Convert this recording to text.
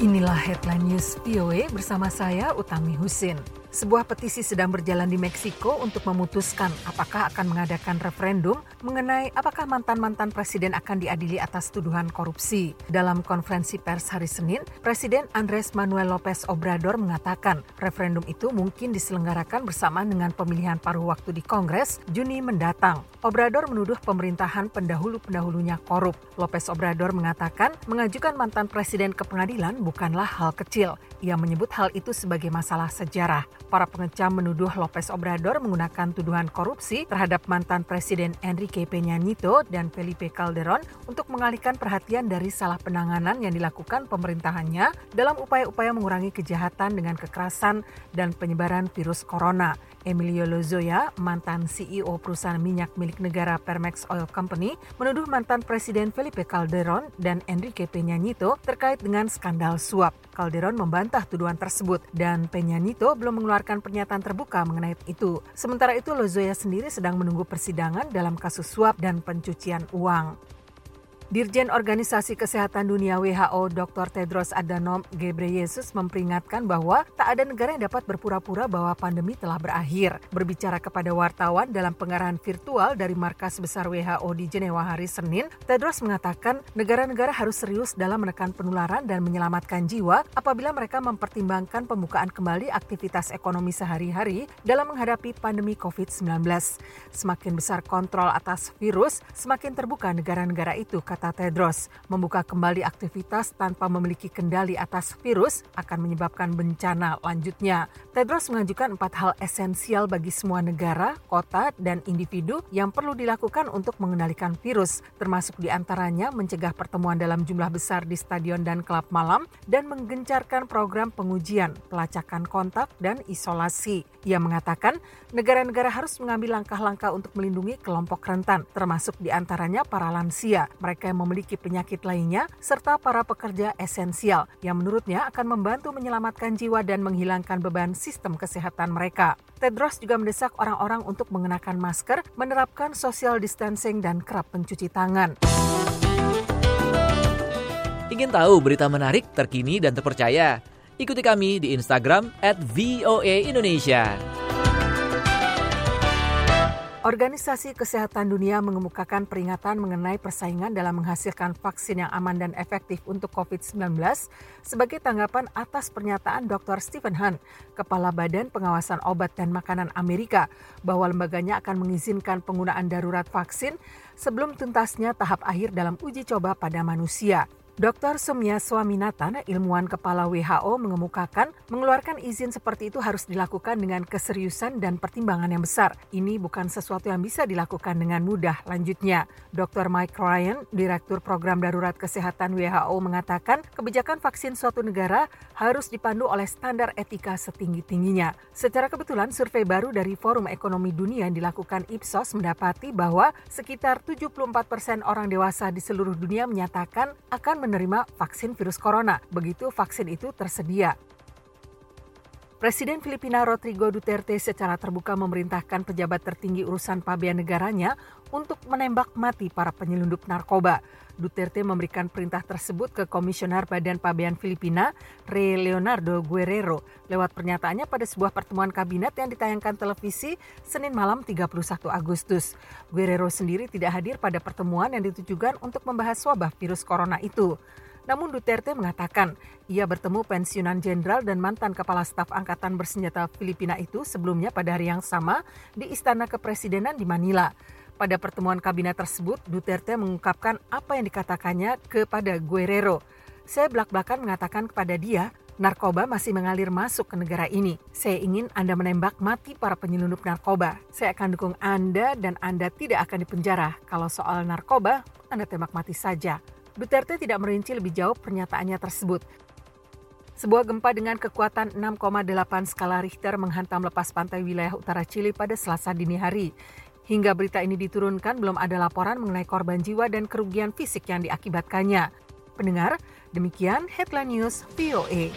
Inilah headline news VOA bersama saya Utami Husin. Sebuah petisi sedang berjalan di Meksiko untuk memutuskan apakah akan mengadakan referendum mengenai apakah mantan-mantan presiden akan diadili atas tuduhan korupsi. Dalam konferensi pers hari Senin, Presiden Andres Manuel Lopez Obrador mengatakan referendum itu mungkin diselenggarakan bersamaan dengan pemilihan paruh waktu di Kongres Juni mendatang. Obrador menuduh pemerintahan pendahulu-pendahulunya korup. Lopez Obrador mengatakan mengajukan mantan presiden ke pengadilan bukanlah hal kecil. Ia menyebut hal itu sebagai masalah sejarah. Para pengecam menuduh Lopez Obrador menggunakan tuduhan korupsi terhadap mantan Presiden Enrique Peña Nieto dan Felipe Calderon untuk mengalihkan perhatian dari salah penanganan yang dilakukan pemerintahannya dalam upaya-upaya mengurangi kejahatan dengan kekerasan dan penyebaran virus corona. Emilio Lozoya, mantan CEO perusahaan minyak milik negara Permex Oil Company, menuduh mantan Presiden Felipe Calderon dan Enrique Peña Nieto terkait dengan skandal suap. Calderon membantah tuduhan tersebut dan Peña Nieto belum mengeluarkan pernyataan terbuka mengenai itu. Sementara itu Lozoya sendiri sedang menunggu persidangan dalam kasus suap dan pencucian uang. Dirjen Organisasi Kesehatan Dunia WHO Dr. Tedros Adhanom Ghebreyesus memperingatkan bahwa tak ada negara yang dapat berpura-pura bahwa pandemi telah berakhir. Berbicara kepada wartawan dalam pengarahan virtual dari markas besar WHO di Jenewa hari Senin, Tedros mengatakan negara-negara harus serius dalam menekan penularan dan menyelamatkan jiwa apabila mereka mempertimbangkan pembukaan kembali aktivitas ekonomi sehari-hari dalam menghadapi pandemi COVID-19. Semakin besar kontrol atas virus, semakin terbuka negara-negara itu, kata kata Tedros, membuka kembali aktivitas tanpa memiliki kendali atas virus akan menyebabkan bencana lanjutnya. Tedros mengajukan empat hal esensial bagi semua negara, kota, dan individu yang perlu dilakukan untuk mengendalikan virus, termasuk di antaranya mencegah pertemuan dalam jumlah besar di stadion dan klub malam, dan menggencarkan program pengujian, pelacakan kontak, dan isolasi. Ia mengatakan negara-negara harus mengambil langkah-langkah untuk melindungi kelompok rentan, termasuk di antaranya para lansia. Mereka yang memiliki penyakit lainnya, serta para pekerja esensial yang menurutnya akan membantu menyelamatkan jiwa dan menghilangkan beban sistem kesehatan mereka. Tedros juga mendesak orang-orang untuk mengenakan masker, menerapkan social distancing, dan kerap mencuci tangan. Ingin tahu berita menarik, terkini, dan terpercaya? Ikuti kami di Instagram at VOA Indonesia. Organisasi Kesehatan Dunia mengemukakan peringatan mengenai persaingan dalam menghasilkan vaksin yang aman dan efektif untuk COVID-19 sebagai tanggapan atas pernyataan Dr. Stephen Hunt, Kepala Badan Pengawasan Obat dan Makanan Amerika, bahwa lembaganya akan mengizinkan penggunaan darurat vaksin sebelum tuntasnya tahap akhir dalam uji coba pada manusia. Dr. Sumya Swaminathan, ilmuwan kepala WHO mengemukakan mengeluarkan izin seperti itu harus dilakukan dengan keseriusan dan pertimbangan yang besar. Ini bukan sesuatu yang bisa dilakukan dengan mudah. Lanjutnya, Dr. Mike Ryan, Direktur Program Darurat Kesehatan WHO mengatakan kebijakan vaksin suatu negara harus dipandu oleh standar etika setinggi-tingginya. Secara kebetulan, survei baru dari Forum Ekonomi Dunia yang dilakukan Ipsos mendapati bahwa sekitar 74 persen orang dewasa di seluruh dunia menyatakan akan menerima vaksin virus corona begitu vaksin itu tersedia. Presiden Filipina Rodrigo Duterte secara terbuka memerintahkan pejabat tertinggi urusan pabean negaranya untuk menembak mati para penyelundup narkoba. Duterte memberikan perintah tersebut ke Komisioner Badan Pabean Filipina, Re Leonardo Guerrero, lewat pernyataannya pada sebuah pertemuan kabinet yang ditayangkan televisi Senin malam 31 Agustus. Guerrero sendiri tidak hadir pada pertemuan yang ditujukan untuk membahas wabah virus corona itu. Namun Duterte mengatakan ia bertemu pensiunan jenderal dan mantan kepala staf angkatan bersenjata Filipina itu sebelumnya pada hari yang sama di Istana Kepresidenan di Manila. Pada pertemuan kabinet tersebut, Duterte mengungkapkan apa yang dikatakannya kepada Guerrero. Saya belak-belakan mengatakan kepada dia, narkoba masih mengalir masuk ke negara ini. Saya ingin Anda menembak mati para penyelundup narkoba. Saya akan dukung Anda dan Anda tidak akan dipenjara. Kalau soal narkoba, Anda tembak mati saja. Duterte tidak merinci lebih jauh pernyataannya tersebut. Sebuah gempa dengan kekuatan 6,8 skala Richter menghantam lepas pantai wilayah utara Chili pada Selasa dini hari. Hingga berita ini diturunkan, belum ada laporan mengenai korban jiwa dan kerugian fisik yang diakibatkannya. Pendengar, demikian headline news VOA.